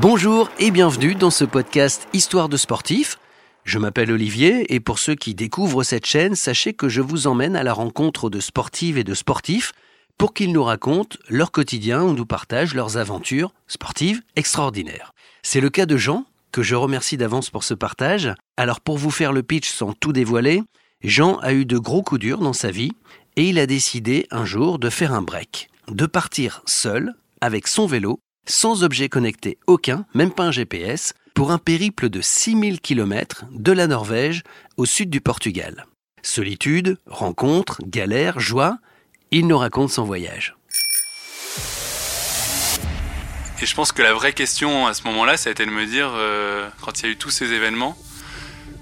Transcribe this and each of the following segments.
Bonjour et bienvenue dans ce podcast Histoire de sportifs. Je m'appelle Olivier et pour ceux qui découvrent cette chaîne, sachez que je vous emmène à la rencontre de sportives et de sportifs pour qu'ils nous racontent leur quotidien ou nous partagent leurs aventures sportives extraordinaires. C'est le cas de Jean, que je remercie d'avance pour ce partage. Alors pour vous faire le pitch sans tout dévoiler, Jean a eu de gros coups durs dans sa vie et il a décidé un jour de faire un break, de partir seul avec son vélo, sans objet connecté aucun, même pas un GPS, pour un périple de 6000 km de la Norvège au sud du Portugal. Solitude, rencontres, galères, joie, il nous raconte son voyage. Et je pense que la vraie question à ce moment-là, ça a été de me dire, euh, quand il y a eu tous ces événements,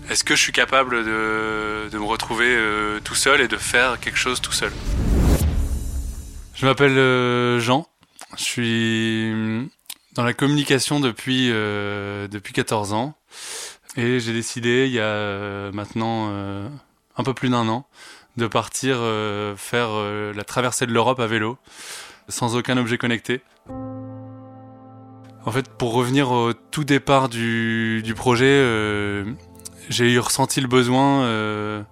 est-ce que je suis capable de, me retrouver euh, tout seul et de faire quelque chose tout seul? Je m'appelle euh, Jean, je suis dans la communication depuis, euh, depuis 14 ans et j'ai décidé il y a maintenant un peu plus d'un an de partir faire la traversée de l'Europe à vélo sans aucun objet connecté. En fait, pour revenir au tout départ du, du projet, j'ai eu ressenti le besoin euh,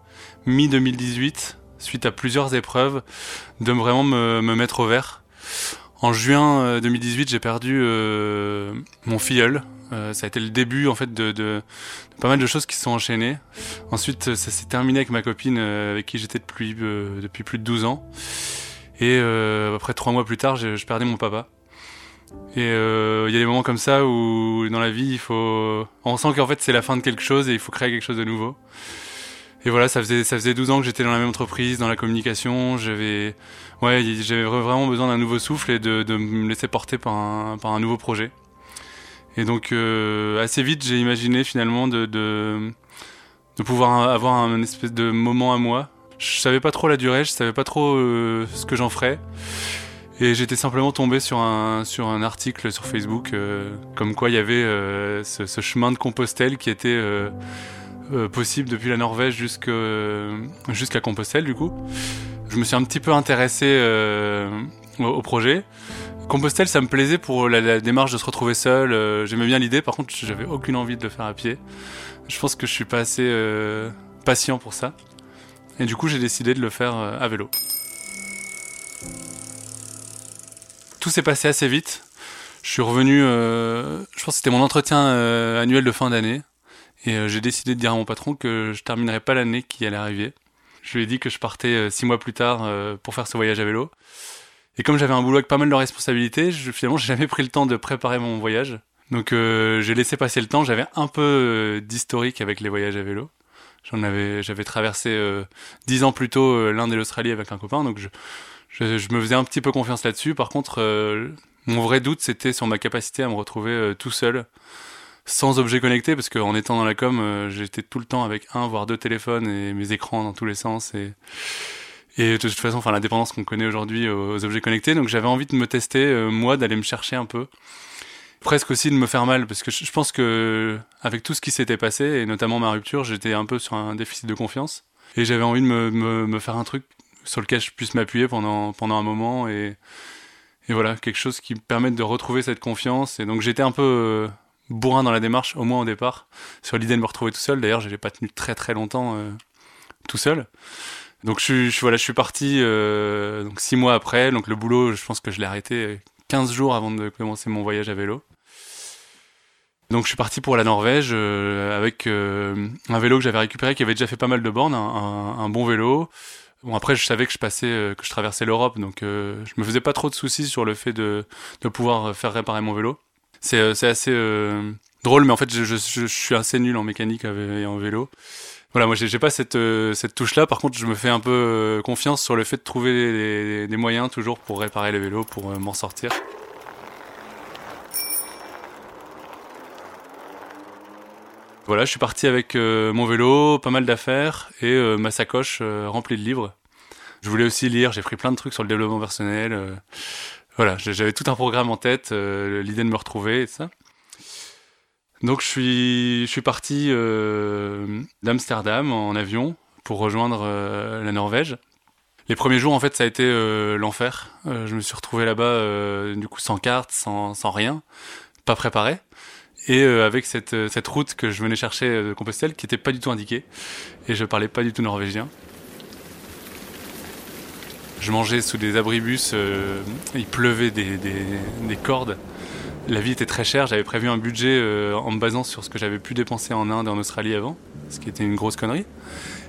mi-2018, suite à plusieurs épreuves, de vraiment me, me mettre au vert. En juin 2018, euh, j'ai perdu euh, mon filleul. Euh, ça a été le début en fait de, de, de, pas mal de choses qui se sont enchaînées. Ensuite, ça s'est terminé avec ma copine avec qui j'étais depuis, depuis plus de 12 ans. Et après trois mois plus tard, je, perdais mon papa. Et euh, il y a des moments comme ça où dans la vie, il faut, on sent qu'en fait c'est la fin de quelque chose et il faut créer quelque chose de nouveau. Et voilà, ça faisait ça faisait 12 ans que j'étais dans la même entreprise, dans la communication. J'avais ouais, j'avais vraiment besoin d'un nouveau souffle et de, me laisser porter par un par un nouveau projet. Et donc euh, assez vite, j'ai imaginé finalement de, de pouvoir avoir un espèce de moment à moi. Je savais pas trop la durée, je savais pas trop euh, ce que j'en ferais. Et j'étais simplement tombé sur un, sur un article sur Facebook, euh, comme quoi il y avait ce, ce, chemin de Compostelle qui était euh, euh possible depuis la Norvège jusqu'à Compostelle, du coup. Je me suis un petit peu intéressé euh, au, projet. Compostelle, ça me plaisait pour la, démarche de se retrouver seul. J'aimais bien l'idée, par contre, j'avais aucune envie de le faire à pied. Je pense que je suis pas assez patient pour ça. Et du coup, j'ai décidé de le faire à vélo. tout s'est passé assez vite. Je suis revenu, euh, je pense que c'était mon entretien euh, annuel de fin d'année. Et euh, j'ai décidé de dire à mon patron que je terminerais pas l'année qui allait arriver. Je lui ai dit que je partais euh, six mois plus tard euh, pour faire ce voyage à vélo. Et comme j'avais un boulot avec pas mal de responsabilités, je, finalement, j'ai jamais pris le temps de préparer mon voyage. Donc j'ai laissé passer le temps. J'avais un peu d'historique avec les voyages à vélo. J'en avais, j'avais traversé dix ans plus tôt l'Inde et l'Australie avec un copain, donc je, me faisais un petit peu confiance là-dessus. Par contre, mon vrai doute, c'était sur ma capacité à me retrouver tout seul, sans objet connecté, parce qu'en étant dans la com, euh, j'étais tout le temps avec un, voire deux téléphones et mes écrans dans tous les sens. Et, de toute façon, enfin, la dépendance qu'on connaît aujourd'hui aux, objets connectés. Donc j'avais envie de me tester, euh, moi, d'aller me chercher un peu. Presque aussi de me faire mal, parce que je, pense que avec tout ce qui s'était passé, et notamment ma rupture, j'étais un peu sur un déficit de confiance. Et j'avais envie de me, faire un truc sur lequel je puisse m'appuyer pendant, pendant un moment et, et voilà, quelque chose qui me permette de retrouver cette confiance. Et donc j'étais un peu bourrin dans la démarche, au moins au départ, sur l'idée de me retrouver tout seul. D'ailleurs, je l'ai pas tenu très très longtemps euh, tout seul. Donc je, je, voilà, je suis parti euh, donc six mois après. Donc le boulot, je pense que je l'ai arrêté 15 jours avant de commencer mon voyage à vélo. Donc je suis parti pour la Norvège euh, avec euh, un vélo que j'avais récupéré qui avait déjà fait pas mal de bornes, un, un, un bon vélo, Bon après je savais que je passais euh, que je traversais l'Europe donc euh, je me faisais pas trop de soucis sur le fait de de pouvoir faire réparer mon vélo. C'est euh, c'est assez euh, drôle mais en fait je, suis assez nul en mécanique et en vélo. Voilà, moi j'ai pas cette euh, cette touche là. Par contre, je me fais un peu confiance sur le fait de trouver des, moyens toujours pour réparer le vélo pour m'en sortir. Voilà, je suis parti avec mon vélo, pas mal d'affaires et ma sacoche remplie de livres. Je voulais aussi lire, j'ai pris plein de trucs sur le développement personnel. Euh. voilà, j'avais tout un programme en tête, euh, l'idée de me retrouver et ça. Donc je suis, parti d'Amsterdam en avion pour rejoindre la Norvège. Les premiers jours, en fait, ça a été l'enfer. je me suis retrouvé là-bas, du coup, sans carte, sans, rien pas préparé et avec cette, cette route que je venais chercher de Compostelle qui était pas du tout indiquée et je parlais pas du tout norvégien. Je mangeais sous des abribus, euh, il pleuvait des, des, cordes. La vie était très chère, j'avais prévu un budget euh, en me basant sur ce que j'avais pu dépenser en Inde et en Australie avant, ce qui était une grosse connerie.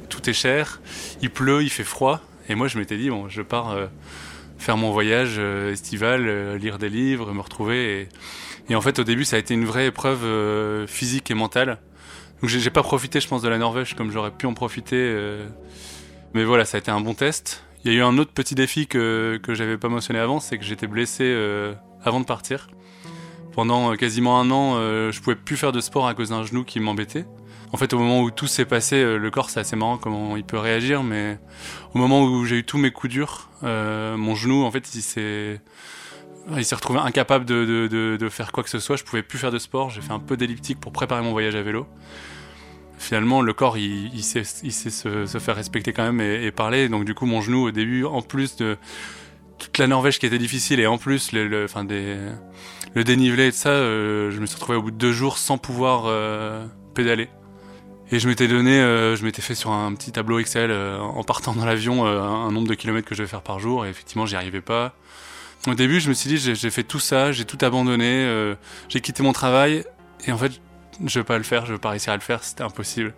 Tout est cher, il pleut, il fait froid, et moi je m'étais dit, bon, je pars euh, faire mon voyage estival, lire des livres, me retrouver. Et, et, en fait, au début, ça a été une vraie épreuve physique et mentale. Donc j'ai pas profité, je pense, de la Norvège comme j'aurais pu en profiter. mais voilà, ça a été un bon test. Il y a eu un autre petit défi que, que j'avais pas mentionné avant, c'est que j'étais blessé euh, avant de partir. Pendant euh, quasiment un an, euh, je pouvais plus faire de sport à cause d'un genou qui m'embêtait. En fait, au moment où tout s'est passé, le corps c'est assez marrant comment il peut réagir, mais au moment où j'ai eu tous mes coups durs, mon genou, en fait, il s'est il s'est retrouvé incapable de, de, de, de, faire quoi que ce soit. Je pouvais plus faire de sport. J'ai fait un peu d'elliptique pour préparer mon voyage à vélo finalement le corps il, sait, se, faire respecter quand même et, parler. Donc du coup mon genou au début en plus de toute la Norvège qui était difficile et en plus le dénivelé et tout ça euh, je me suis retrouvé au bout de deux jours sans pouvoir euh, pédaler. Et je m'étais donné euh, je m'étais fait sur un petit tableau Excel en partant dans l'avion un nombre de kilomètres que je vais faire par jour et effectivement j'y arrivais pas. Au début je me suis dit j'ai fait tout ça j'ai tout abandonné j'ai quitté mon travail et en fait je veux pas le faire, je veux pas réussir à le faire, c'était impossible.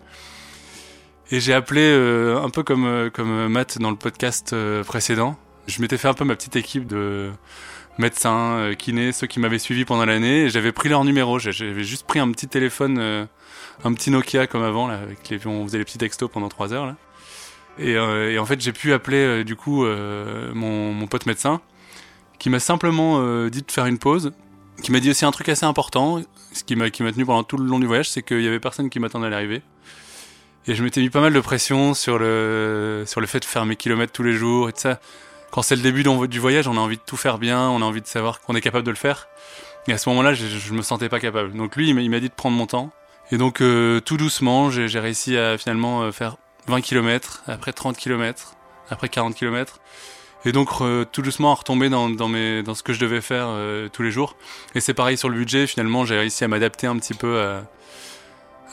Et j'ai appelé euh, un peu comme euh, comme Matt dans le podcast euh, précédent. Je m'étais fait un peu ma petite équipe de médecins, kinés, ceux qui m'avaient suivi pendant l'année. Et j'avais pris leur numéro. J'avais juste pris un petit téléphone, un petit Nokia comme avant, là, avec les on faisait les petits textos pendant trois heures. Et, et en fait, j'ai pu appeler du coup mon, mon pote médecin, qui m'a simplement dit de faire une pause qui m'a dit aussi un truc assez important, ce qui m'a tenu pendant tout le long du voyage, c'est qu'il y avait personne qui m'attendait à l'arrivée. Et je m'étais mis pas mal de pression sur le sur le fait de faire mes kilomètres tous les jours et tout ça. Quand c'est le début du voyage, on a envie de tout faire bien, on a envie de savoir qu'on est capable de le faire. Et à ce moment-là, je, je me sentais pas capable. Donc lui, il m'a dit de prendre mon temps. Et donc euh, tout doucement, j'ai réussi à finalement euh, faire 20 km, après 30 km, après 40 km. Et donc tout doucement à retomber dans, dans, ce que je devais faire euh, tous les jours. Et c'est pareil sur le budget, finalement j'ai réussi à m'adapter un petit peu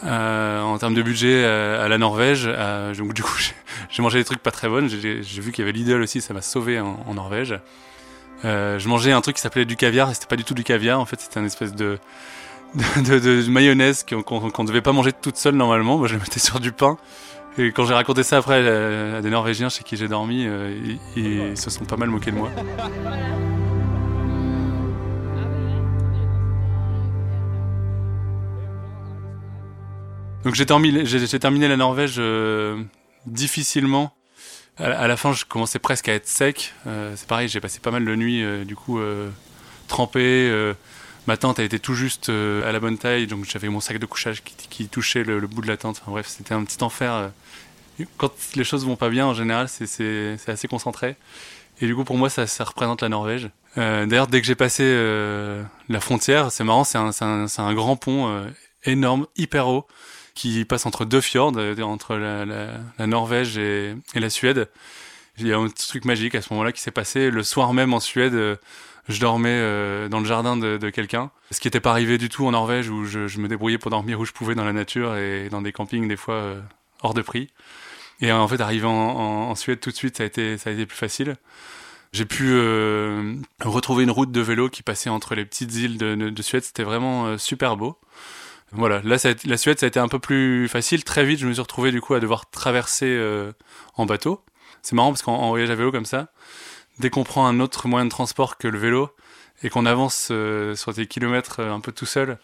en termes de budget à, la Norvège. donc du coup j'ai mangé des trucs pas très bonnes, j'ai vu qu'il y avait Lidl aussi, ça m'a sauvé en, Norvège. Euh, je mangeais un truc qui s'appelait du caviar, et c'était pas du tout du caviar, en fait c'était un espèce de, mayonnaise qu'on ne devait pas manger toute seule normalement. Moi je le mettais sur du pain. Et quand j'ai raconté ça après à des Norvégiens chez qui j'ai dormi, euh, ils, se sont pas mal moqués de moi. Donc j'ai terminé, la Norvège euh, difficilement. À, la fin, je commençais presque à être sec. Euh, c'est pareil, j'ai passé pas mal de nuits, du coup, trempé. Ma tente a été tout juste à la bonne taille, donc j'avais mon sac de couchage qui, touchait le, bout de la tente. Bref, c'était un petit enfer quand les choses vont pas bien, en général, c'est assez concentré. Et du coup, pour moi, ça, représente la Norvège. Euh, D'ailleurs, dès que j'ai passé euh, la frontière, c'est marrant, c'est un, grand pont euh, énorme, hyper haut, qui passe entre deux fjords, euh, entre la, Norvège et, et, la Suède. Il y a un truc magique à ce moment-là qui s'est passé. Le soir même en Suède, euh, je dormais dans le jardin de, quelqu'un. Ce qui n'était pas arrivé du tout en Norvège, où je, me débrouillais pour dormir où je pouvais dans la nature et dans des campings, des fois hors de prix. Et en fait, arriver en, Suède tout de suite, ça a été, ça a été plus facile. J'ai pu euh, retrouver une route de vélo qui passait entre les petites îles de, de Suède. C'était vraiment euh, super beau. Voilà, là, la Suède, ça a été un peu plus facile. Très vite, je me suis retrouvé du coup à devoir traverser euh, en bateau. C'est marrant parce qu'en voyage à vélo comme ça, dès qu'on prend un autre moyen de transport que le vélo et qu'on avance sur des kilomètres un peu tout seul,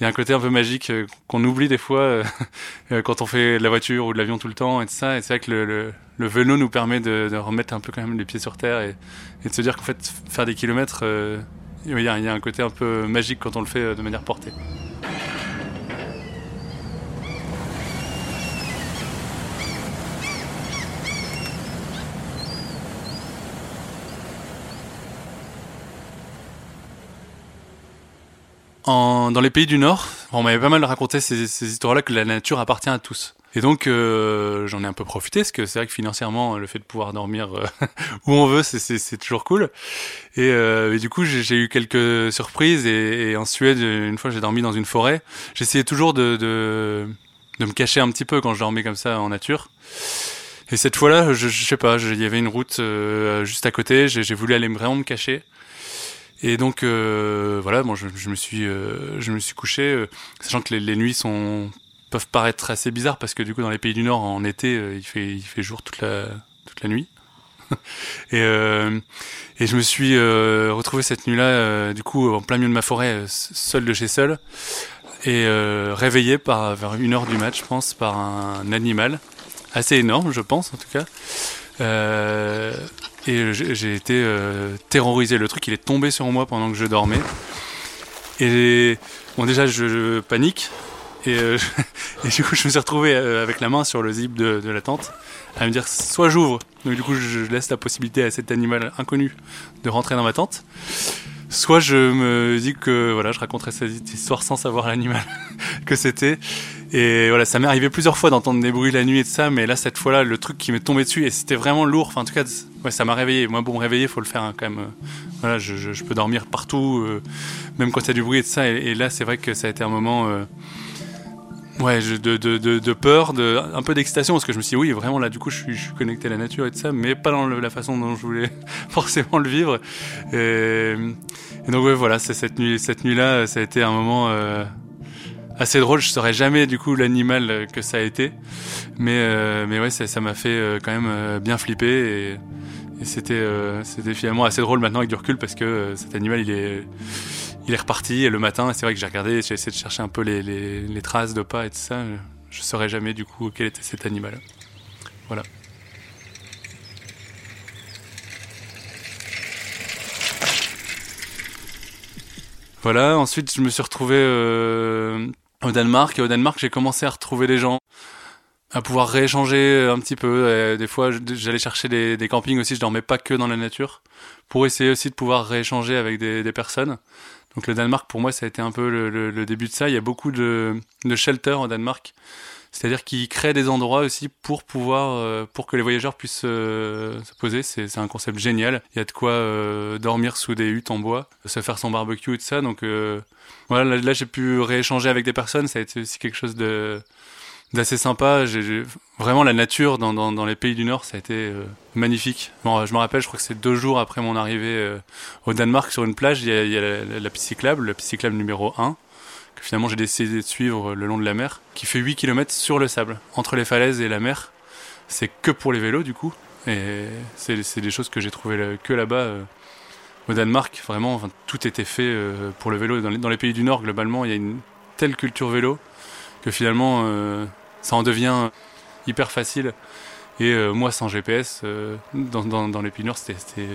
il y a un côté un peu magique euh, qu'on oublie des fois euh, euh, quand on fait de la voiture ou de l'avion tout le temps et tout ça. Et c'est vrai que le, vélo nous permet de, remettre un peu quand même les pieds sur terre et, de se dire qu'en fait faire des kilomètres, il y a un côté un peu magique quand on le fait de manière portée. Dans les pays du Nord, on m'avait pas mal raconté ces, ces histoires-là que la nature appartient à tous. Et donc euh, j'en ai un peu profité parce que c'est vrai que financièrement le fait de pouvoir dormir euh, où on veut c'est toujours cool. Et, euh, du coup j'ai eu quelques surprises et, et, en Suède une fois j'ai dormi dans une forêt. J'essayais toujours de, de, de me cacher un petit peu quand je dormais comme ça en nature. Et cette fois-là je, je sais pas il y avait une route euh, juste à côté. J'ai voulu aller vraiment me cacher. Et donc euh, voilà, bon, je, me suis euh, je me suis couché, sachant que les, les, nuits sont peuvent paraître assez bizarres parce que du coup dans les pays du Nord en été euh, il fait il fait jour toute la toute la nuit. Et euh, et je me suis euh, retrouvé cette nuit-là euh, du coup en plein milieu de ma forêt euh, seul de chez seul et réveillé par vers une heure du match je pense par un animal. Assez énorme je pense en tout cas et j'ai été terrorisé. Le truc il est tombé sur moi pendant que je dormais. Et bon déjà je, panique. Et, euh, et, du coup, je me suis retrouvé euh, avec la main sur le zip de la tente à me dire soit j'ouvre, donc du coup, je laisse la possibilité à cet animal inconnu de rentrer dans ma tente, soit je me dis que voilà, je raconterai cette histoire sans savoir l'animal que c'était. Et voilà, ça m'est arrivé plusieurs fois d'entendre des bruits la nuit et de ça, mais là, cette fois-là, le truc qui m'est tombé dessus, et c'était vraiment lourd. Enfin, en tout cas, ouais, ça m'a réveillé. Moi, pour me réveiller, faut le faire hein, quand même. Voilà, je, je, je, peux dormir partout, euh, même quand il y a du bruit et de ça. Et, et, là, c'est vrai que ça a été un moment. Euh, Ouais, je, de, de, de, de, peur, de, un peu d'excitation, parce que je me suis dit, oui, vraiment, là, du coup, je suis, je suis connecté à la nature et tout ça, mais pas dans la façon dont je voulais forcément le vivre. Et, donc, ouais, voilà, cette nuit, cette nuit-là, ça a été un moment euh, assez drôle. Je saurais jamais, du coup, l'animal que ça a été. Mais, euh, mais ouais, ça m'a fait euh, quand même euh, bien flipper et, et c'était, euh, c'était finalement assez drôle maintenant avec du recul parce que euh, cet animal, il est, il est reparti et le matin, c'est vrai que j'ai regardé, j'ai essayé de chercher un peu les, traces de pas et tout ça. Je saurais jamais du coup quel était cet animal. Voilà. Voilà, ensuite je me suis retrouvé euh, au Danemark et au Danemark j'ai commencé à retrouver des gens, à pouvoir rééchanger un petit peu. Des fois j'allais chercher des, campings aussi, je dormais pas que dans la nature, pour essayer aussi de pouvoir rééchanger avec des personnes. Donc le Danemark, pour moi, ça a été un peu le, début de ça. Il y a beaucoup de, shelters au Danemark, c'est-à-dire qu'ils créent des endroits aussi pour pouvoir, euh, pour que les voyageurs puissent euh, se poser. C'est un concept génial. Il y a de quoi euh, dormir sous des huttes en bois, se faire son barbecue et tout ça. Donc voilà, là, là j'ai pu rééchanger avec des personnes. Ça a été aussi quelque chose de d'assez sympa. J'ai vraiment la nature dans, dans, les pays du Nord, ça a été euh, magnifique. Je me rappelle, je crois que c'est deux jours après mon arrivée euh, au Danemark sur une plage, il y a, la, la, piste cyclable, la piste cyclable numéro 1, que finalement j'ai décidé de suivre le long de la mer, qui fait 8 km sur le sable, entre les falaises et la mer. C'est que pour les vélos du coup, et c'est des choses que j'ai trouvées que là-bas. Euh, au Danemark, vraiment, enfin, tout était fait euh, pour le vélo. Dans les, pays du Nord, globalement, il y a une telle culture vélo que finalement, euh, ça en devient hyper facile. Et euh, moi, sans GPS, euh, dans, dans, c'était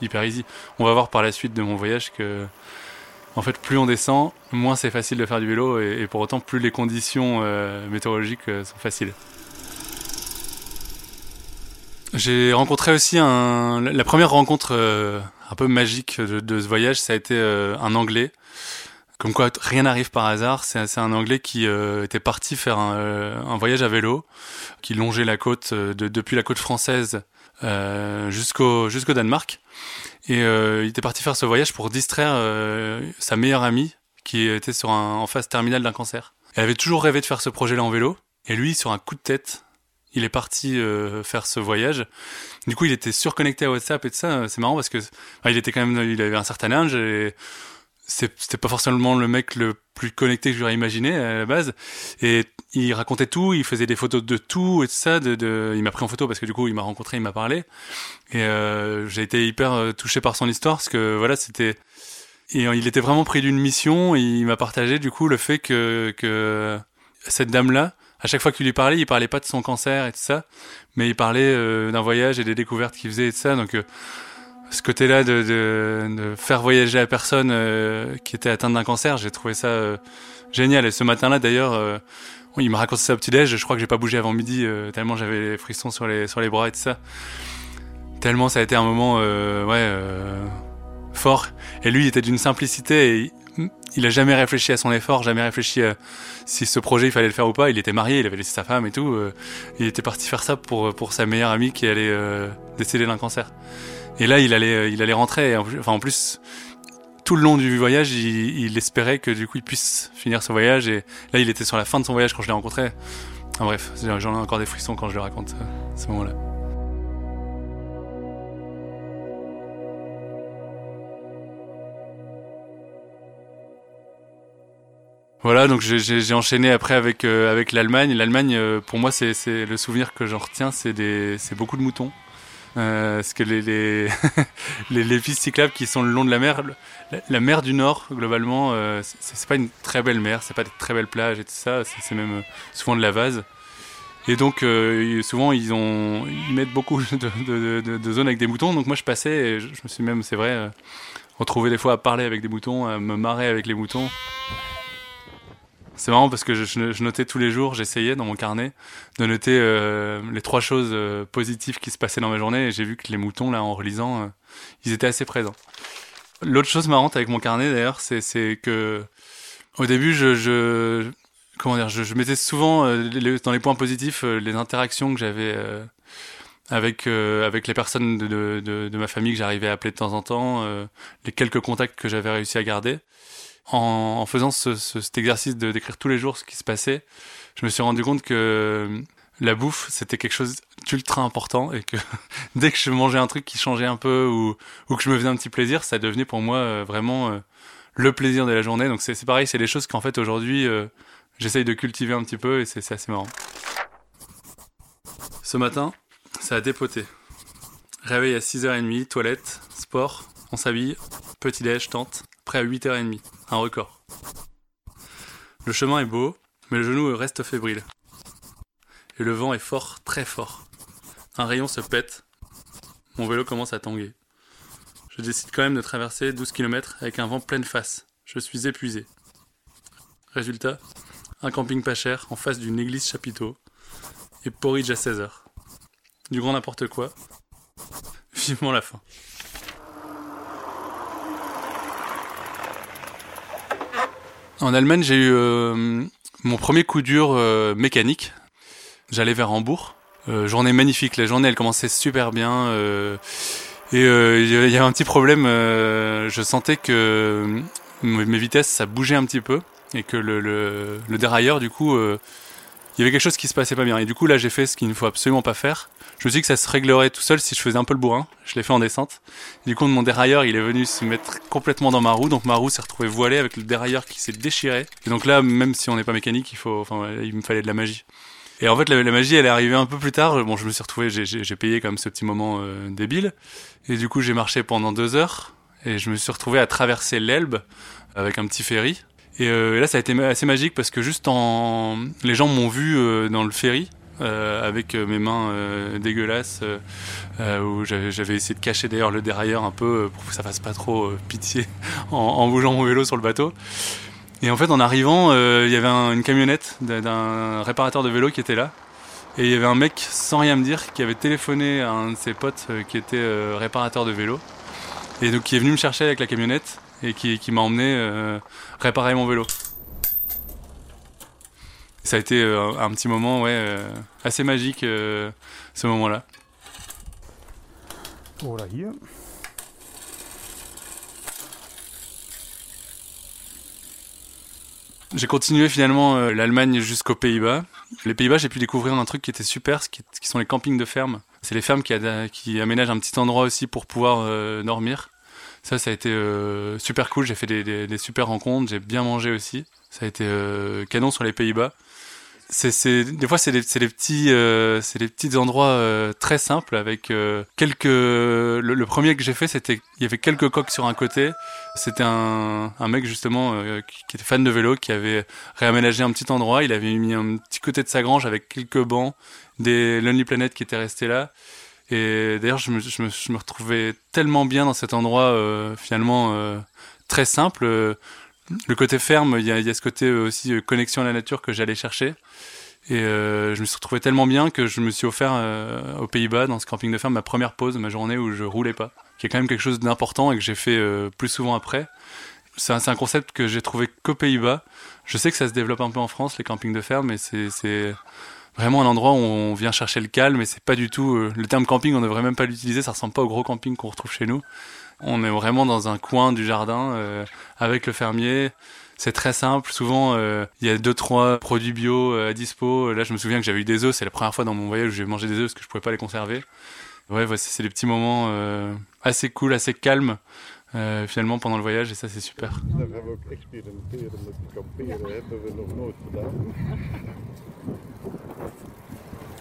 hyper easy. On va voir par la suite de mon voyage que, en fait, plus on descend, moins c'est facile de faire du vélo, et, et, pour autant, plus les conditions euh, météorologiques sont faciles. J'ai rencontré aussi un, la première rencontre un peu magique de, de, ce voyage, ça a été un Anglais comme quoi, rien n'arrive par hasard. C'est un Anglais qui euh, était parti faire un, euh, un, voyage à vélo, qui longeait la côte euh, de, depuis la côte française jusqu'au Danemark. Et il était parti faire ce voyage pour distraire sa meilleure amie qui était sur un, en phase terminale d'un cancer. Elle avait toujours rêvé de faire ce projet-là en vélo. Et lui, sur un coup de tête, il est parti faire ce voyage. Du coup, il était surconnecté à WhatsApp et tout ça. C'est marrant parce que il était quand même, il avait un certain âge c'était pas forcément le mec le plus connecté que j'aurais imaginé à la base. Et il racontait tout il faisait des photos de tout et tout ça de, de... il m'a pris en photo parce que du coup il m'a rencontré il m'a parlé. Et euh, j'ai été hyper euh, touché par son histoire parce que voilà c'était et il était vraiment pris d'une mission il m'a partagé du coup le fait que que cette dame là à chaque fois qu'il lui parlait il parlait pas de son cancer et tout ça mais il parlait euh, d'un voyage et des découvertes qu'il faisait et tout ça. Donc ce côté-là de, de, de, faire voyager la personne euh, qui était atteinte d'un cancer, j'ai trouvé ça euh, génial. Et ce matin-là, d'ailleurs, euh, il m'a raconté ça au petit-déj. Je crois que j'ai pas bougé avant midi, euh, tellement j'avais les frissons sur les, sur les bras et tout ça. Tellement ça a été un moment ouais, fort. Et lui, il était d'une simplicité. Et il a jamais réfléchi à son effort, jamais réfléchi à si ce projet il fallait le faire ou pas. Il était marié, il avait laissé sa femme et tout. Euh, il était parti faire ça pour pour sa meilleure amie qui allait euh, décéder d'un cancer. Et là, il allait euh, il allait rentrer. Enfin, en plus, tout le long du voyage, il, espérait que du coup il puisse finir ce voyage. Et là, il était sur la fin de son voyage quand je l'ai rencontré. Enfin, bref, j'en ai encore des frissons quand je le raconte ce moment-là. Voilà, donc j'ai enchaîné après avec euh, avec l'Allemagne. L'Allemagne, euh, pour moi, c'est le souvenir que j'en retiens, c'est beaucoup de moutons. Euh, parce que les pistes cyclables qui sont le long de la mer, la, mer du Nord globalement, euh, c'est pas une très belle mer, c'est pas des très belles plages et tout ça. C'est même souvent de la vase. Et donc souvent ils mettent beaucoup de, de, de, zones avec des moutons. Donc moi je passais et je, je me suis même c'est vrai retrouvé des fois à parler avec des moutons, à me marrer avec les moutons. C'est marrant parce que je, notais tous les jours, j'essayais dans mon carnet de noter euh, les trois choses euh, positives qui se passaient dans ma journée et j'ai vu que les moutons, là, en relisant, euh, ils étaient assez présents. L'autre chose marrante avec mon carnet, d'ailleurs, c'est que au début, je, comment dire, je, mettais souvent dans les points positifs les interactions que j'avais avec les personnes de ma famille que j'arrivais à appeler de temps en temps, les quelques contacts que j'avais réussi à garder en, faisant ce, cet exercice de décrire tous les jours ce qui se passait, je me suis rendu compte que la bouffe, c'était quelque chose d'ultra important et que dès que je mangeais un truc qui changeait un peu ou, que je me faisais un petit plaisir, ça devenait pour moi euh, vraiment euh, le plaisir de la journée. Donc c'est pareil, c'est des choses qu'en fait aujourd'hui, euh, j'essaye de cultiver un petit peu et c'est assez marrant. Ce matin, ça a dépoté. Réveil à 6h30, toilette, sport, on s'habille, petit déj, tente, prêt à 8h30 un record. Le chemin est beau, mais le genou reste fébrile. Et le vent est fort, très fort. Un rayon se pète. Mon vélo commence à tanguer. Je décide quand même de traverser 12 km avec un vent pleine face. Je suis épuisé. Résultat, un camping pas cher en face d'une église chapiteau et porridge à 16h. Du grand n'importe quoi. Vivement la fin. En Allemagne, j'ai eu euh, mon premier coup dur euh, mécanique. J'allais vers Hambourg. Euh, journée magnifique. La journée, elle commençait super bien. et il y avait un petit problème. je sentais que mes vitesses, ça bougeait un petit peu. Et que le, le, le dérailleur, du coup, il y avait quelque chose qui se passait pas bien. Et du coup, là, j'ai fait ce qu'il ne faut absolument pas faire je me suis dit que ça se réglerait tout seul si je faisais un peu le bourrin. Je l'ai fait en descente. Du coup, mon dérailleur, il est venu se mettre complètement dans ma roue. Donc ma roue s'est retrouvée voilée avec le dérailleur qui s'est déchiré. Et donc là, même si on n'est pas mécanique, il faut, enfin, il me fallait de la magie. Et en fait, la, magie, elle est arrivée un peu plus tard. Bon, je me suis retrouvé, j'ai payé comme ce petit moment euh, débile. Et du coup, j'ai marché pendant deux heures. Et je me suis retrouvé à traverser l'Elbe avec un petit ferry. Et, euh, là, ça a été assez magique parce que juste en, les gens m'ont vu euh, dans le ferry euh, avec mes mains dégueulasses, où j'avais essayé de cacher d'ailleurs le dérailleur un peu pour que ça fasse pas trop pitié en, bougeant mon vélo sur le bateau. Et en fait, en arrivant, il y avait une camionnette d'un réparateur de vélo qui était là. Et il y avait un mec, sans rien me dire, qui avait téléphoné à un de ses potes qui était réparateur de vélo. Et donc qui est venu me chercher avec la camionnette et qui m'a emmené réparer mon vélo ça a été euh, un petit moment ouais, euh, assez magique euh, ce moment-là. Voilà, J'ai continué finalement l'Allemagne jusqu'aux Pays-Bas. Les Pays-Bas, j'ai pu découvrir un truc qui était super, qui, qui sont les campings de ferme. C'est les fermes qui, qui, aménagent un petit endroit aussi pour pouvoir dormir. Ça, ça a été super cool. J'ai fait des, super rencontres. J'ai bien mangé aussi. Ça a été canon sur les Pays-Bas des fois c'est des, petits euh, c'est des petits endroits euh, très simples avec euh, quelques le, premier que j'ai fait c'était il y avait quelques coques sur un côté c'était un, mec justement euh, qui, était fan de vélo qui avait réaménagé un petit endroit il avait mis un petit côté de sa grange avec quelques bancs des Lonely Planet qui étaient restés là et d'ailleurs je me, retrouvais tellement bien dans cet endroit finalement très simple le côté ferme, il y a, ce côté euh, aussi euh, connexion à la nature que j'allais chercher. Et euh, je me suis retrouvé tellement bien que je me suis offert aux Pays-Bas, dans ce camping de ferme, ma première pause, ma journée où je roulais pas, qui est quand même quelque chose d'important et que j'ai fait plus souvent après. c'est un, un, concept que j'ai trouvé qu'aux Pays-Bas. Je sais que ça se développe un peu en France, les campings de ferme, mais c'est vraiment un endroit où on vient chercher le calme et c'est pas du tout euh, le terme camping on ne devrait même pas l'utiliser ça ressemble pas au gros camping qu'on retrouve chez nous. On est vraiment dans un coin du jardin euh, avec le fermier. C'est très simple. Souvent euh, il y a deux trois produits bio à dispo. Là je me souviens que j'avais eu des œufs. C'est la première fois dans mon voyage où j'ai mangé des œufs parce que je pouvais pas les conserver. Ouais c'est des petits moments assez cool assez calmes euh, finalement pendant le voyage et ça c'est super.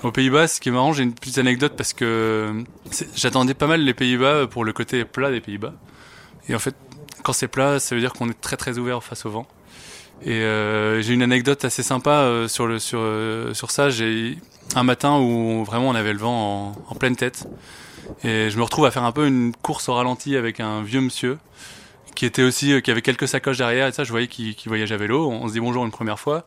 Aux Pays-Bas, ce qui est marrant, j'ai une petite anecdote parce que j'attendais pas mal les Pays-Bas pour le côté plat des Pays-Bas. Et en fait, quand c'est plat, ça veut dire qu'on est très très ouvert face au vent. Et euh, j'ai une anecdote assez sympa euh, sur, sur, euh, sur ça. J'ai un matin où vraiment on avait le vent en, en pleine tête. Et je me retrouve à faire un peu une course au ralenti avec un vieux monsieur qui était aussi, euh, qui avait quelques sacoches derrière et ça, je voyais qu'il voyageait à vélo. On se dit bonjour une première fois.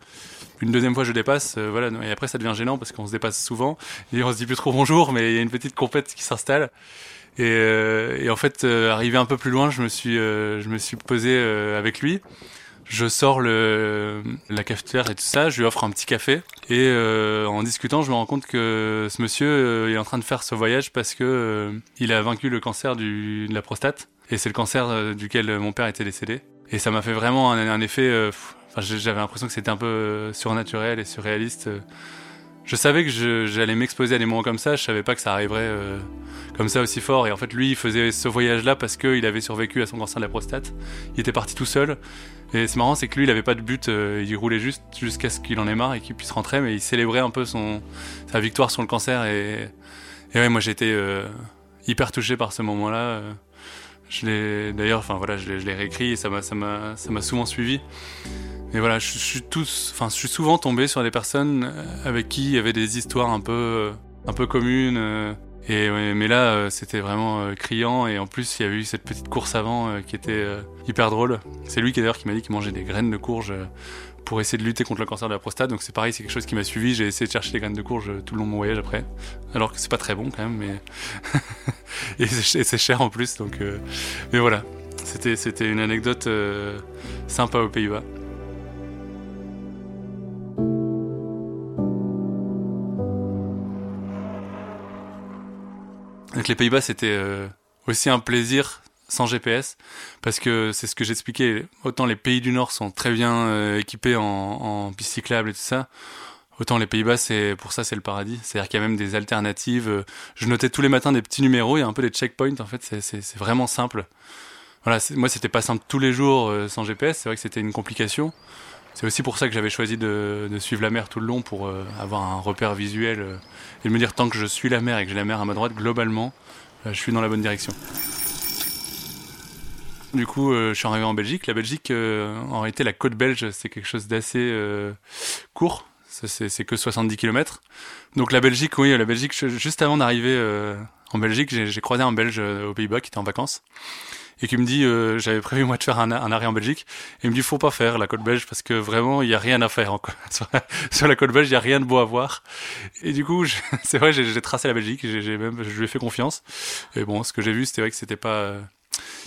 Une deuxième fois, je dépasse, euh, voilà. Et après, ça devient gênant parce qu'on se dépasse souvent. Et on se dit plus trop bonjour, mais il y a une petite compète qui s'installe. Et, euh, en fait, arrivé un peu plus loin, je me suis, je posé avec lui je sors la cafetière et tout ça, je lui offre un petit café. Et euh, en discutant, je me rends compte que ce monsieur euh, est en train de faire ce voyage parce que euh, il a vaincu le cancer de la prostate. Et c'est le cancer duquel mon père était décédé. Et ça m'a fait vraiment un effet... Enfin, j'avais l'impression que c'était un peu surnaturel et surréaliste. Je savais que j'allais m'exposer à des moments comme ça, je savais pas que ça arriverait comme ça aussi fort. Et en fait, lui, il faisait ce voyage-là parce qu'il avait survécu à son cancer de la prostate. Il était parti tout seul. Et c'est marrant, c'est que lui, il avait pas de but, euh, il roulait juste jusqu'à ce qu'il en ait marre et qu'il puisse rentrer, mais il célébrait un peu son sa victoire sur le cancer. Et, et ouais, moi j'étais euh, hyper touché par ce moment-là. Euh, je l'ai d'ailleurs, enfin voilà, je l'ai réécrit et ça m'a ça m'a ça m'a souvent suivi. Mais voilà, je, suis tous, enfin je suis souvent tombé sur des personnes avec qui il y avait des histoires un peu un peu communes. Et, mais là, euh, c'était vraiment euh, criant. Et en plus, il y avait eu cette petite course avant euh, qui était hyper drôle. C'est lui qui d'ailleurs qui m'a dit qu'il mangeait des graines de courge pour essayer de lutter contre le cancer de la prostate. Donc c'est pareil, c'est quelque chose qui m'a suivi. J'ai essayé de chercher des graines de courge tout le long de mon voyage après. Alors que c'est pas très bon quand même, mais et c'est cher en plus. Donc, mais voilà, c'était une anecdote sympa aux Pays-Bas. Donc les Pays-Bas, c'était euh, aussi un plaisir sans GPS, parce que c'est ce que j'expliquais. Autant les pays du Nord sont très bien euh, équipés en, en pistes cyclables et tout ça, autant les Pays-Bas, c'est pour ça c'est le paradis. C'est-à-dire qu'il y a même des alternatives. Je notais tous les matins des petits numéros. Il y a un peu des checkpoints. En fait, c'est vraiment simple. Voilà, moi c'était pas simple tous les jours euh, sans GPS. C'est vrai que c'était une complication. C'est aussi pour ça que j'avais choisi de, de, suivre la mer tout le long pour euh, avoir un repère visuel euh, et me dire tant que je suis la mer et que j'ai la mer à ma droite, globalement, euh, je suis dans la bonne direction. Du coup, je suis arrivé en Belgique. La Belgique, en réalité, la côte belge, c'est quelque chose d'assez court. C'est que 70 km. Donc la Belgique, oui, la Belgique, juste avant d'arriver en Belgique, j'ai croisé un Belge aux Pays-Bas qui était en vacances et qui me dit euh, j'avais prévu moi de faire un, un, arrêt en Belgique et il me dit faut pas faire la côte belge parce que vraiment il y a rien à faire encore. sur, la, côte belge il y a rien de beau à voir et du coup c'est vrai j'ai tracé la Belgique j'ai même je lui ai fait confiance et bon ce que j'ai vu c'était vrai que c'était pas euh,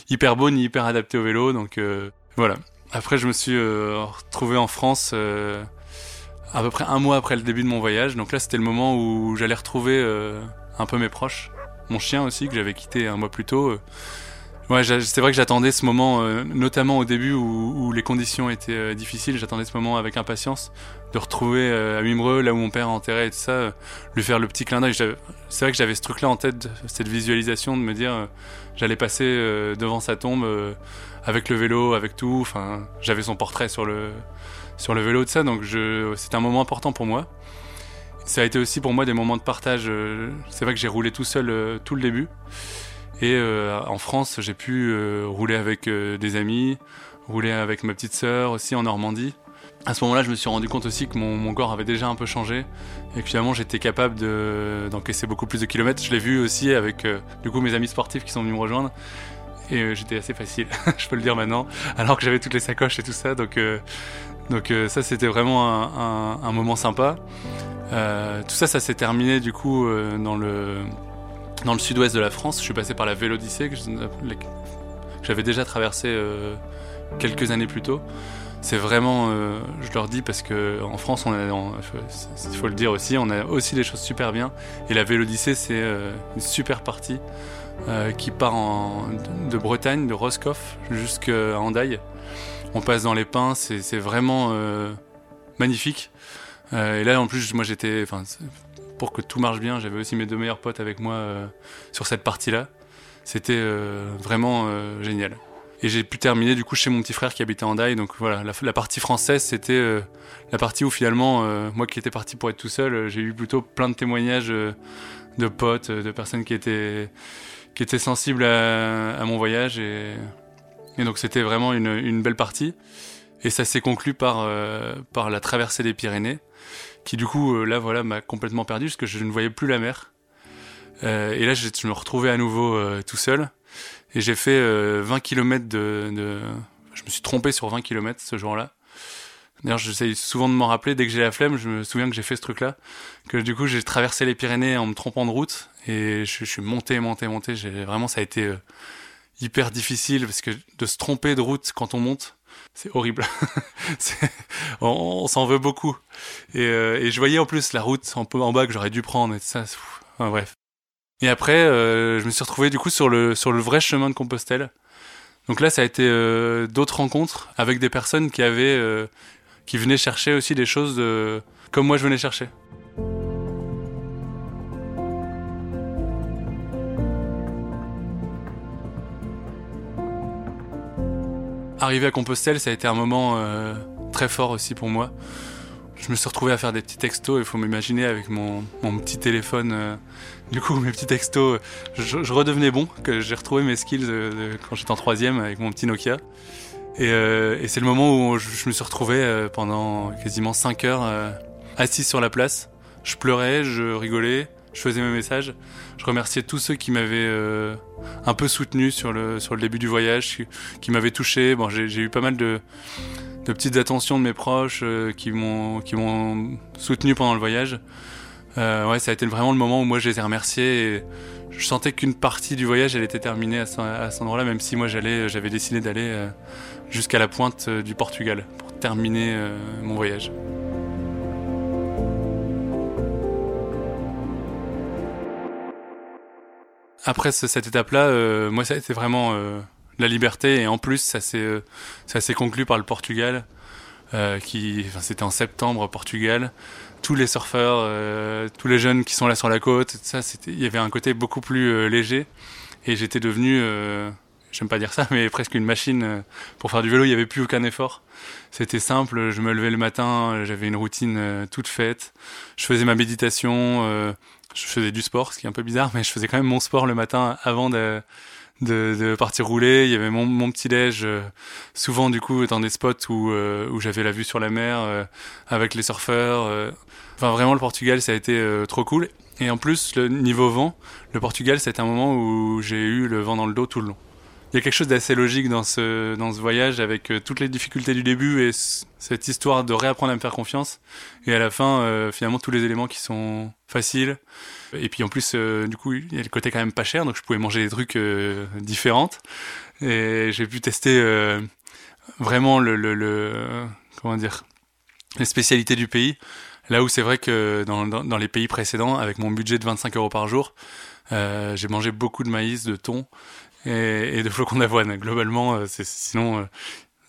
hyper beau ni hyper adapté au vélo donc euh, voilà. Après je me suis retrouvé en France à peu près un mois après le début de mon voyage. Donc là c'était le moment où j'allais retrouver un peu mes proches. Mon chien aussi que j'avais quitté un mois plus tôt Ouais, c'est vrai que j'attendais ce moment, euh, notamment au début où, où les conditions étaient euh, difficiles. J'attendais ce moment avec impatience de retrouver euh, à Mimreux, là où mon père enterré et tout ça, lui faire le petit clin d'œil. C'est vrai que j'avais ce truc-là en tête, cette visualisation de me dire, j'allais passer devant sa tombe avec le vélo, avec tout. Enfin, j'avais son portrait sur le sur le vélo de ça, donc c'est un moment important pour moi. Ça a été aussi pour moi des moments de partage. c'est vrai que j'ai roulé tout seul tout le début. Et euh, en France, j'ai pu euh, rouler avec euh, des amis, rouler avec ma petite sœur aussi en Normandie. À ce moment-là, je me suis rendu compte aussi que mon, corps avait déjà un peu changé et que finalement j'étais capable d'encaisser beaucoup plus de kilomètres. Je l'ai vu aussi avec du coup mes amis sportifs qui sont venus me rejoindre et j'étais assez facile, je peux le dire maintenant, alors que j'avais toutes les sacoches et tout ça. Donc, donc ça c'était vraiment un, moment sympa. tout ça, ça s'est terminé du coup dans le dans le sud-ouest de la France. Je suis passé par la Vélodyssée que j'avais déjà traversé euh, quelques années plus tôt. C'est vraiment, euh, je leur dis parce que en France, on il faut le dire aussi, on a aussi des choses super bien. Et la Vélodyssée, c'est euh, une super partie qui part de Bretagne, de Roscoff jusqu'à Andaille. On passe dans les pins, c'est vraiment magnifique. et là, en plus, moi, j'étais, pour que tout marche bien, j'avais aussi mes deux meilleurs potes avec moi sur cette partie-là. C'était vraiment génial. Et j'ai pu terminer du coup chez mon petit frère qui habitait en Daille. Donc voilà, la, partie française, c'était euh, la partie où finalement, euh, moi qui étais parti pour être tout seul, euh, j'ai eu plutôt plein de témoignages de potes, de personnes qui étaient, qui étaient sensibles à, mon voyage. Et, et donc c'était vraiment une, une, belle partie. Et ça s'est conclu par, par la traversée des Pyrénées, qui du coup, là voilà, m'a complètement perdu parce que je ne voyais plus la mer. et là, je, je me retrouvais à nouveau tout seul. Et j'ai fait 20 euh, km de, Je me suis trompé sur 20 km ce jour-là. D'ailleurs, j'essaie souvent de m'en rappeler. Dès que j'ai la flemme, je me souviens que j'ai fait ce truc-là. Que du coup, j'ai traversé les Pyrénées en me trompant de route. Et je, suis monté, monté, monté. Vraiment, ça a été euh, hyper difficile parce que de se tromper de route quand on monte, c'est horrible. on, s'en veut beaucoup. Et, euh, et, je voyais en plus la route en, bas que j'aurais dû prendre et ça. Bref. Et après, euh, je me suis retrouvé du coup sur le, sur le vrai chemin de Compostelle. Donc là, ça a été euh, d'autres rencontres avec des personnes qui avaient, qui venaient chercher aussi des choses comme moi je venais chercher. Arriver à Compostelle, ça a été un moment très fort aussi pour moi. Je me suis retrouvé à faire des petits textos, il faut m'imaginer avec mon, mon, petit téléphone du coup, mes petits textos, je, redevenais bon, que j'ai retrouvé mes skills quand j'étais en troisième avec mon petit Nokia. Et, euh, et c'est le moment où je, me suis retrouvé euh, pendant quasiment 5 heures euh, assis sur la place. Je pleurais, je rigolais, je faisais mes messages. Je remerciais tous ceux qui m'avaient un peu soutenu sur le, sur le début du voyage, qui, m'avaient touché. Bon, j'ai eu pas mal de, de petites attentions de mes proches qui m'ont soutenu pendant le voyage. Euh, ouais, ça a été vraiment le moment où moi je les ai remerciés et je sentais qu'une partie du voyage elle était terminée à, cet endroit-là, même si moi j'allais, j'avais décidé d'aller euh, jusqu'à la pointe euh, du Portugal pour terminer euh, mon voyage. Après cette étape-là, moi ça a été vraiment la liberté et en plus ça s'est ça s'est conclu par le Portugal, qui, enfin, c'était en septembre Portugal tous les surfeurs, euh, tous les jeunes qui sont là sur la côte, ça, il y avait un côté beaucoup plus euh, léger. Et j'étais devenu, euh, j'aime pas dire ça, mais presque une machine pour faire du vélo. Il n'y avait plus aucun effort. C'était simple. Je me levais le matin, j'avais une routine toute faite. Je faisais ma méditation. Je faisais du sport, ce qui est un peu bizarre, mais je faisais quand même mon sport le matin avant de de, de, partir rouler. Il y avait mon, mon petit déj, euh, souvent du coup dans des spots où, euh, où j'avais la vue sur la mer euh, avec les surfeurs. Enfin vraiment le Portugal ça a été trop cool. Et en plus le niveau vent, le Portugal c'était un moment où j'ai eu le vent dans le dos tout le long il y a quelque chose d'assez logique dans ce, dans ce voyage avec euh, toutes les difficultés du début et cette histoire de réapprendre à me faire confiance. Et à la fin, euh, finalement, tous les éléments qui sont faciles. Et puis en plus, euh, du coup, il y a le côté quand même pas cher, donc je pouvais manger des trucs différents. Et j'ai pu tester vraiment le, le, comment dire, les spécialités du pays. Là où c'est vrai que dans, dans, les pays précédents, avec mon budget de 25 euros par jour, j'ai mangé beaucoup de maïs, de thon et, de flocons d'avoine. Globalement, euh, c'est sinon, euh,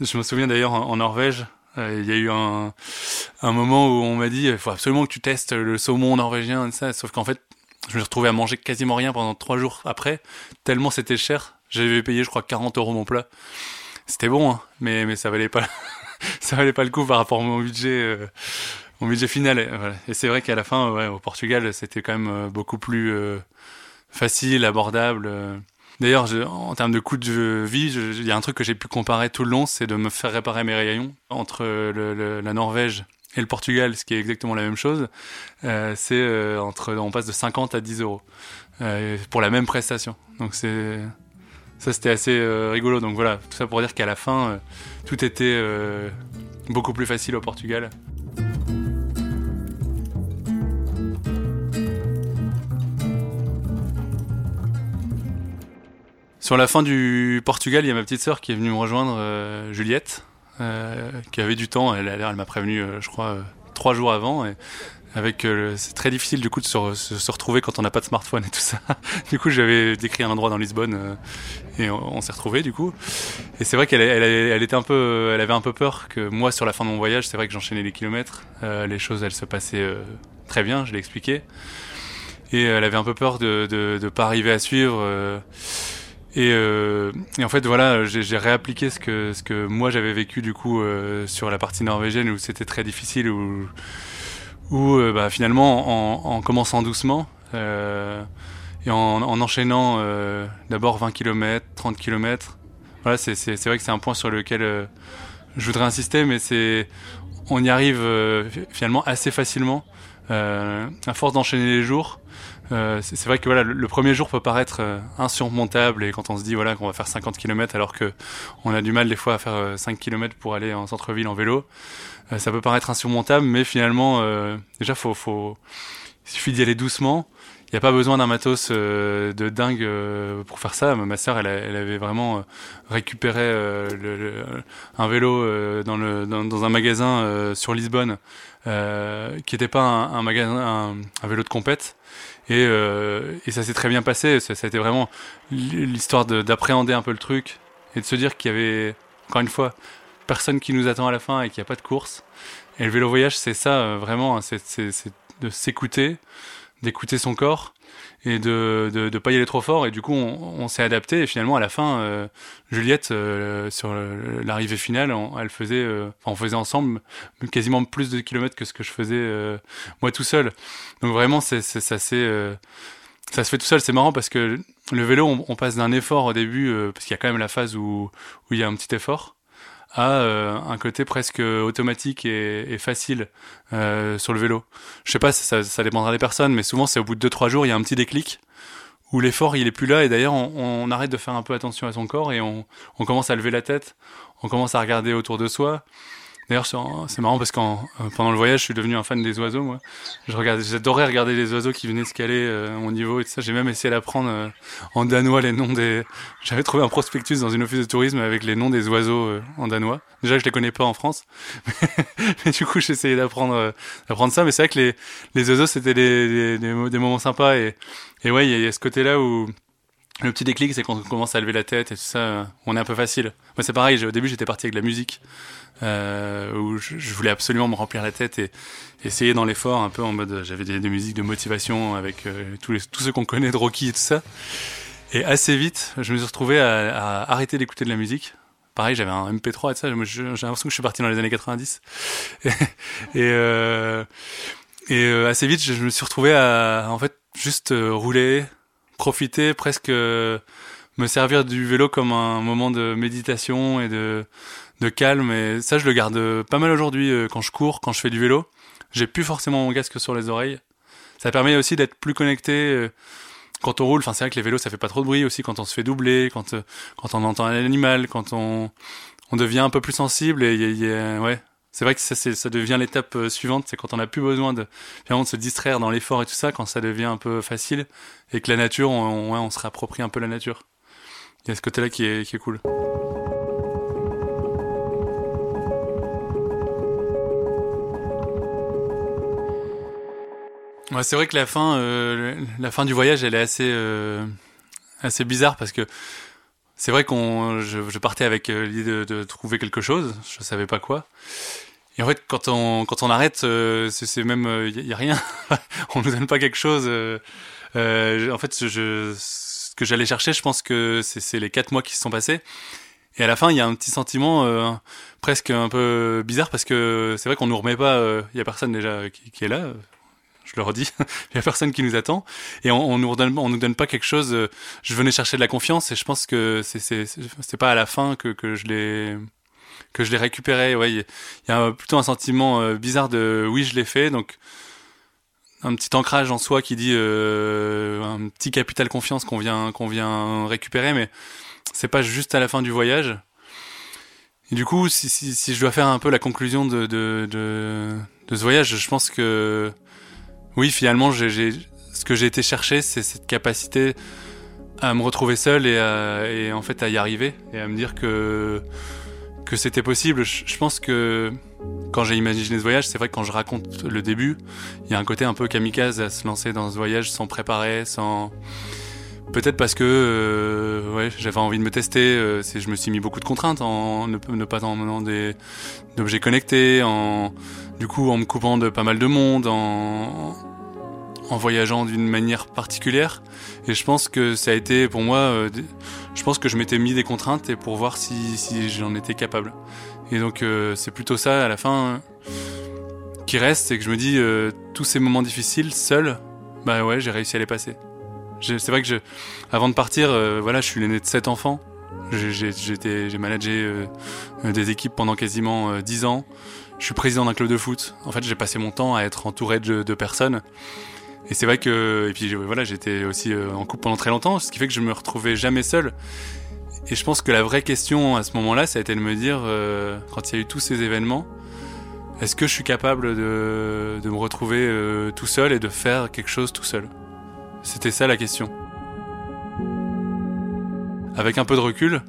je me souviens d'ailleurs en, Norvège, euh, il y a eu un, moment où on m'a dit il faut absolument que tu testes le saumon norvégien et ça. Sauf qu'en fait, je me retrouvé à manger quasiment rien pendant trois jours après, tellement c'était cher. J'avais payé, je crois, 40 euros mon plat. C'était bon, hein, mais mais ça valait pas ça valait pas le coup par rapport à mon budget mon budget final. Et, c'est vrai qu'à la fin, au Portugal, c'était quand même beaucoup plus facile, abordable. D'ailleurs, en termes de coût de vie, il y a un truc que j'ai pu comparer tout le long, c'est de me faire réparer mes rayons entre le, la Norvège et le Portugal, ce qui est exactement la même chose. Euh, c'est euh, entre, on passe de 50 à 10 euros euh, pour la même prestation. Donc c'est ça, c'était assez rigolo. Donc voilà, tout ça pour dire qu'à la fin, tout était beaucoup plus facile au Portugal. Sur la fin du Portugal, il y a ma petite sœur qui est venue me rejoindre, euh, Juliette, euh, qui avait du temps. Elle, m'a prévenu, euh, je crois, trois jours avant. Et avec, c'est très difficile du coup de se, retrouver quand on n'a pas de smartphone et tout ça. du coup, j'avais décrit un endroit dans Lisbonne et on, s'est retrouvés du coup. Et c'est vrai qu'elle elle, elle, était un peu, elle avait un peu peur que moi, sur la fin de mon voyage, c'est vrai que j'enchaînais les kilomètres. les choses, elles se passaient très bien, je l'ai expliqué. Et elle avait un peu peur de de pas arriver à suivre. Et, euh, et, en fait, voilà, j'ai réappliqué ce que, ce que moi j'avais vécu du coup euh, sur la partie norvégienne où c'était très difficile, où, où euh, bah, finalement, en, en, commençant doucement euh, et en, en enchaînant euh, d'abord 20 km, 30 km, voilà, c'est vrai que c'est un point sur lequel je voudrais insister, mais c'est on y arrive finalement assez facilement à force d'enchaîner les jours. Euh, c'est vrai que voilà, le, premier jour peut paraître euh, insurmontable et quand on se dit voilà qu'on va faire 50 km alors que on a du mal des fois à faire euh, 5 km pour aller en centre-ville en vélo, euh, ça peut paraître insurmontable, mais finalement euh, déjà il suffit d'y aller doucement. Il n'y a pas besoin d'un matos de dingue pour faire ça. Ma sœur, elle, avait vraiment récupéré un vélo dans, un magasin sur Lisbonne, qui n'était pas un, un vélo de compète et, euh, et ça s'est très bien passé. Ça, ça a été vraiment l'histoire d'appréhender un peu le truc et de se dire qu'il y avait, encore une fois, personne qui nous attend à la fin et qu'il n'y a pas de course. Et le vélo voyage, c'est ça, euh, vraiment, c'est de s'écouter, d'écouter son corps et de, de, de pas y aller trop fort. Et du coup, on, s'est adapté. Et finalement, à la fin, euh, Juliette, euh, sur l'arrivée finale, on, elle faisait, euh, on faisait ensemble quasiment plus de kilomètres que ce que je faisais moi tout seul. Donc vraiment, c'est ça ça se fait tout seul. C'est marrant parce que le vélo, on, passe d'un effort au début, parce qu'il y a quand même la phase où il y a un petit effort à euh, un côté presque automatique et, et facile euh, sur le vélo. Je sais pas, ça, ça dépendra des personnes, mais souvent c'est au bout de 2-3 jours, il y a un petit déclic où l'effort il est plus là et d'ailleurs on, on, arrête de faire un peu attention à son corps et on, on commence à lever la tête, on commence à regarder autour de soi. D'ailleurs, c'est marrant parce qu'en pendant le voyage, je suis devenu un fan des oiseaux. Moi, j'adorais regarder les oiseaux qui venaient scaler euh, mon niveau et tout ça. J'ai même essayé d'apprendre euh, en danois les noms des. J'avais trouvé un prospectus dans une office de tourisme avec les noms des oiseaux euh, en danois. Déjà, je les connais pas en France, mais du coup, j'essayais d'apprendre d'apprendre ça. Mais c'est vrai que les les oiseaux, c'était des, des, des, moments sympas et et ouais, il y, y, a ce côté-là où le petit déclic, c'est quand on commence à lever la tête et tout ça, on est un peu facile. Moi, c'est pareil. Au début, j'étais parti avec de la musique euh, où je, voulais absolument me remplir la tête et essayer dans l'effort un peu en mode j'avais des, des, musiques de motivation avec euh, tous, ceux qu'on connaît de Rocky et tout ça et assez vite je me suis retrouvé à, arrêter d'écouter de la musique pareil j'avais un MP3 et tout ça j'ai l'impression que je suis parti dans les années 90 et, euh, euh, assez vite je me suis retrouvé à en fait juste euh, rouler profiter presque euh, me servir du vélo comme un moment de méditation et de de calme et ça je le garde pas mal aujourd'hui euh, quand je cours, quand je fais du vélo. J'ai plus forcément mon casque sur les oreilles. Ça permet aussi d'être plus connecté euh, quand on roule. Enfin c'est vrai que les vélos ça fait pas trop de bruit aussi quand on se fait doubler, quand quand on entend un animal, quand on on devient un peu plus sensible et y y ouais. C'est vrai que ça, devient l'étape suivante, c'est quand on n'a plus besoin de, se distraire dans l'effort et tout ça, quand ça devient un peu facile et que la nature, on, se réapproprie un peu la nature. Il y a ce côté-là qui est, cool. C'est vrai que la fin, euh, la fin du voyage, elle est assez, euh, assez bizarre parce que c'est vrai qu'on, je, partais avec euh, l'idée de, de, trouver quelque chose, je savais pas quoi. Et en fait, quand on, quand on arrête, euh, c'est même, il euh, y, a rien, on nous donne pas quelque chose. Euh, en fait, je, ce que j'allais chercher, je pense que c'est les quatre mois qui se sont passés. Et à la fin, il y a un petit sentiment presque un peu bizarre parce que c'est vrai qu'on nous remet pas, il y a personne déjà qui, qui est là je le redis, il y a personne qui nous attend et on, on nous on nous donne pas quelque chose. Euh, je venais chercher de la confiance et je pense que c'est c'est pas à la fin que que je l'ai que je l'ai récupéré. Ouais, il y a plutôt un sentiment euh, bizarre de oui, je l'ai fait donc un petit ancrage en soi qui dit euh, un petit capital confiance qu'on vient qu'on vient récupérer mais c'est pas juste à la fin du voyage. Du coup, si, je dois faire un peu la conclusion de, ce voyage, je pense que oui, finalement, ce que j'ai été chercher, c'est cette capacité à me retrouver seul et, et, en fait à y arriver et à me dire que que c'était possible. Je, pense que quand j'ai imaginé ce voyage, c'est vrai que quand je raconte le début, il y a un côté un peu kamikaze à se lancer dans ce voyage sans préparer, sans peut-être parce que euh, ouais, j'avais envie de me tester. Euh, je me suis mis beaucoup de contraintes en ne, ne pas emmenant des d'objets connectés, en du coup en me coupant de pas mal de monde, en voyageant d'une manière particulière. Et je pense que ça a été pour moi, euh, je pense que je m'étais mis des contraintes et pour voir si, si j'en étais capable. Et donc euh, c'est plutôt ça à la fin qui reste, c'est que je me dis euh, tous ces moments difficiles seul, bah ouais j'ai réussi à les passer. C'est vrai que je, avant de partir, voilà, je suis l'aîné de sept enfants. J'ai managé des équipes pendant quasiment dix ans. Je suis président d'un club de foot. En fait, j'ai passé mon temps à être entouré de, de personnes et c'est vrai que, et puis voilà, j'étais aussi euh, en couple pendant très longtemps, ce qui fait que je me retrouvais jamais seul. Et je pense que la vraie question à ce moment-là, ça a été de me dire, euh, quand il y a eu tous ces événements, est-ce que je suis capable de, de me retrouver euh, tout seul et de faire quelque chose tout seul? C'était ça la question. Avec un peu de recul,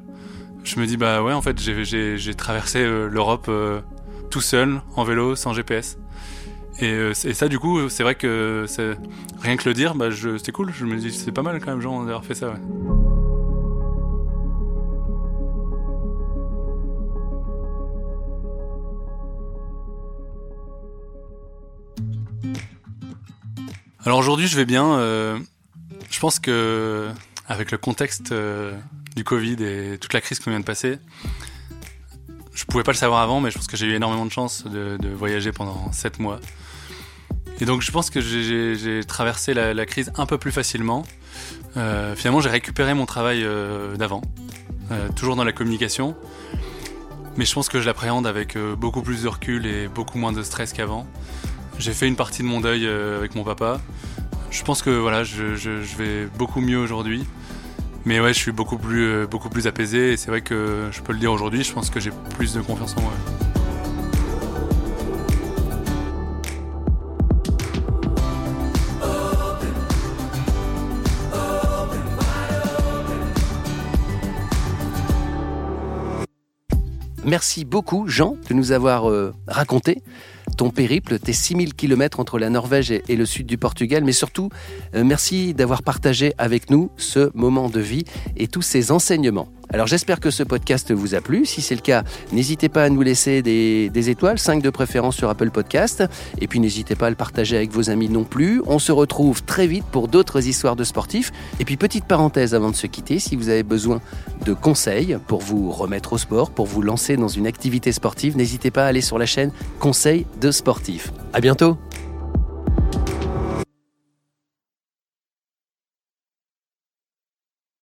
je me dis, bah ouais, en fait, j'ai traversé l'Europe tout seul, en vélo, sans GPS. Euh, et, ça, du coup, c'est vrai que rien que le dire, bah, c'est cool. Je me dis, c'est pas mal quand même, genre, d'avoir fait ça. Alors aujourd'hui, je vais bien. Euh, je pense que avec le contexte euh, du Covid et toute la crise qu'on vient de passer, je pouvais pas le savoir avant, mais je pense que j'ai eu énormément de chance de, de voyager pendant 7 mois. Et donc je pense que j'ai traversé la, crise un peu plus facilement. Euh, finalement, j'ai récupéré mon travail euh, d'avant, euh, toujours dans la communication. Mais je pense que je l'appréhende avec beaucoup plus de recul et beaucoup moins de stress qu'avant. J'ai fait une partie de mon deuil avec mon papa. Je pense que voilà, je, je, vais beaucoup mieux aujourd'hui. Mais ouais, je suis beaucoup plus, beaucoup plus apaisé et c'est vrai que je peux le dire aujourd'hui, je pense que j'ai plus de confiance en moi. Merci beaucoup, Jean, de nous avoir euh, raconté ton périple, tes 6000 km entre la Norvège et, le sud du Portugal, mais surtout, euh, merci d'avoir partagé avec nous ce moment de vie et tous ces enseignements. Alors j'espère que ce podcast vous a plu. Si c'est le cas, n'hésitez pas à nous laisser des, étoiles, 5 de préférence sur Apple Podcast. Et puis n'hésitez pas à le partager avec vos amis non plus. On se retrouve très vite pour d'autres histoires de sportifs. Et puis petite parenthèse avant de se quitter, si vous avez besoin de conseils pour vous remettre au sport, pour vous lancer dans une activité sportive, n'hésitez pas à aller sur la chaîne Conseils de sportifs. À bientôt